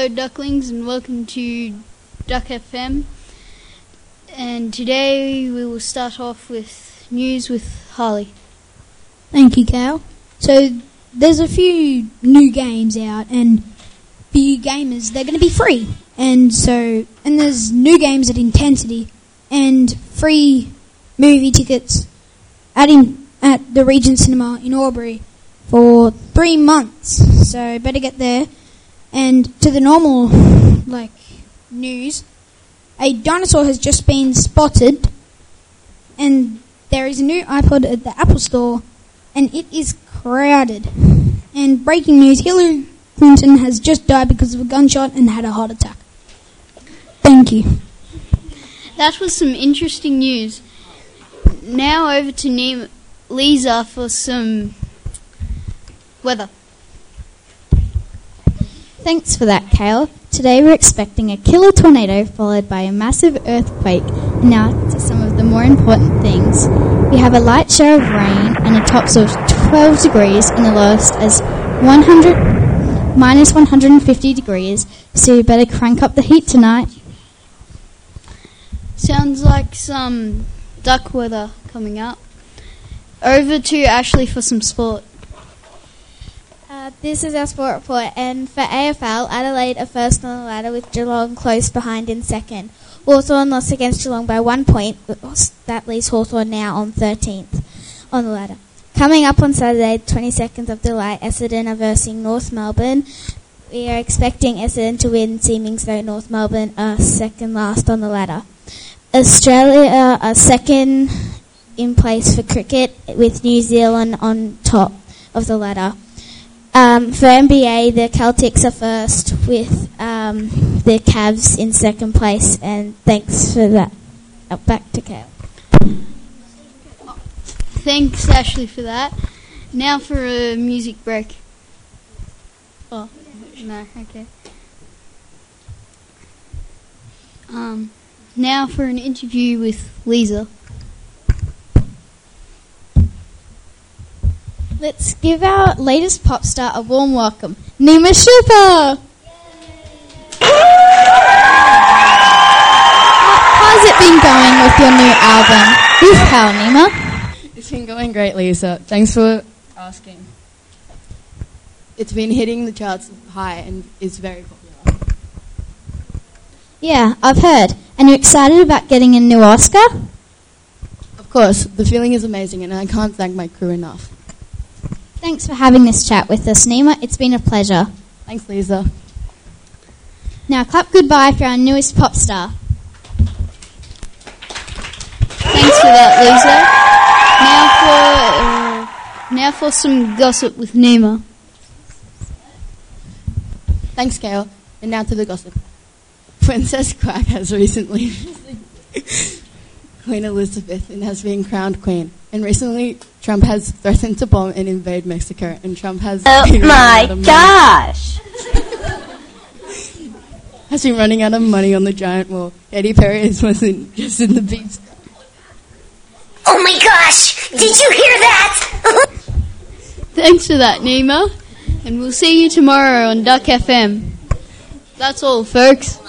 Hello, ducklings, and welcome to Duck FM. And today we will start off with news with Harley. Thank you, Cal. So there's a few new games out, and for you gamers, they're going to be free. And so, and there's new games at Intencity, and free movie tickets at in, at the Regent Cinema in Albury for three months. So better get there. And to the normal, like news, a dinosaur has just been spotted, and there is a new iPod at the Apple Store, and it is crowded. And breaking news: Hillary Clinton has just died because of a gunshot and had a heart attack. Thank you. That was some interesting news. Now over to Lisa for some weather. Thanks for that, Kale. Today we're expecting a killer tornado followed by a massive earthquake. Now to some of the more important things. We have a light shower of rain and a tops of 12 degrees and the lowest as 100 minus 150 degrees. So you better crank up the heat tonight. Sounds like some duck weather coming up. Over to Ashley for some sport. Uh, this is our sport report, and for AFL, Adelaide are first on the ladder with Geelong close behind in second. Hawthorn lost against Geelong by one point. That leaves Hawthorn now on 13th on the ladder. Coming up on Saturday, 22nd of July, Essendon are versing North Melbourne. We are expecting Essendon to win, seeming though North Melbourne are second last on the ladder. Australia are second in place for cricket, with New Zealand on top of the ladder. Um, for NBA, the Celtics are first with um, the Cavs in second place, and thanks for that. Uh, back to Cal. Thanks, Ashley, for that. Now for a music break. Oh, no, okay. Um, now for an interview with Lisa. Let's give our latest pop star a warm welcome, Nima Shupa. How's it been going with your new album? With how, Nima? It's been going great, Lisa. Thanks for asking. It's been hitting the charts high and is very popular. Yeah, I've heard. And you're excited about getting a new Oscar? Of course, the feeling is amazing and I can't thank my crew enough. Thanks for having this chat with us, Nima. It's been a pleasure. Thanks, Lisa. Now clap goodbye for our newest pop star. Thanks for that, Lisa. Now for uh, now for some gossip with Nima. Thanks, Gail. And now to the gossip. Princess Quack has recently Queen Elizabeth and has been crowned queen. And recently, Trump has threatened to bomb and invade Mexico, and Trump has Oh my out of money- gosh! has been running out of money on the giant wall. Eddie Perry wasn't just in the beach. Oh my gosh! Did you hear that? Thanks for that, Nima. And we'll see you tomorrow on Duck FM. That's all, folks.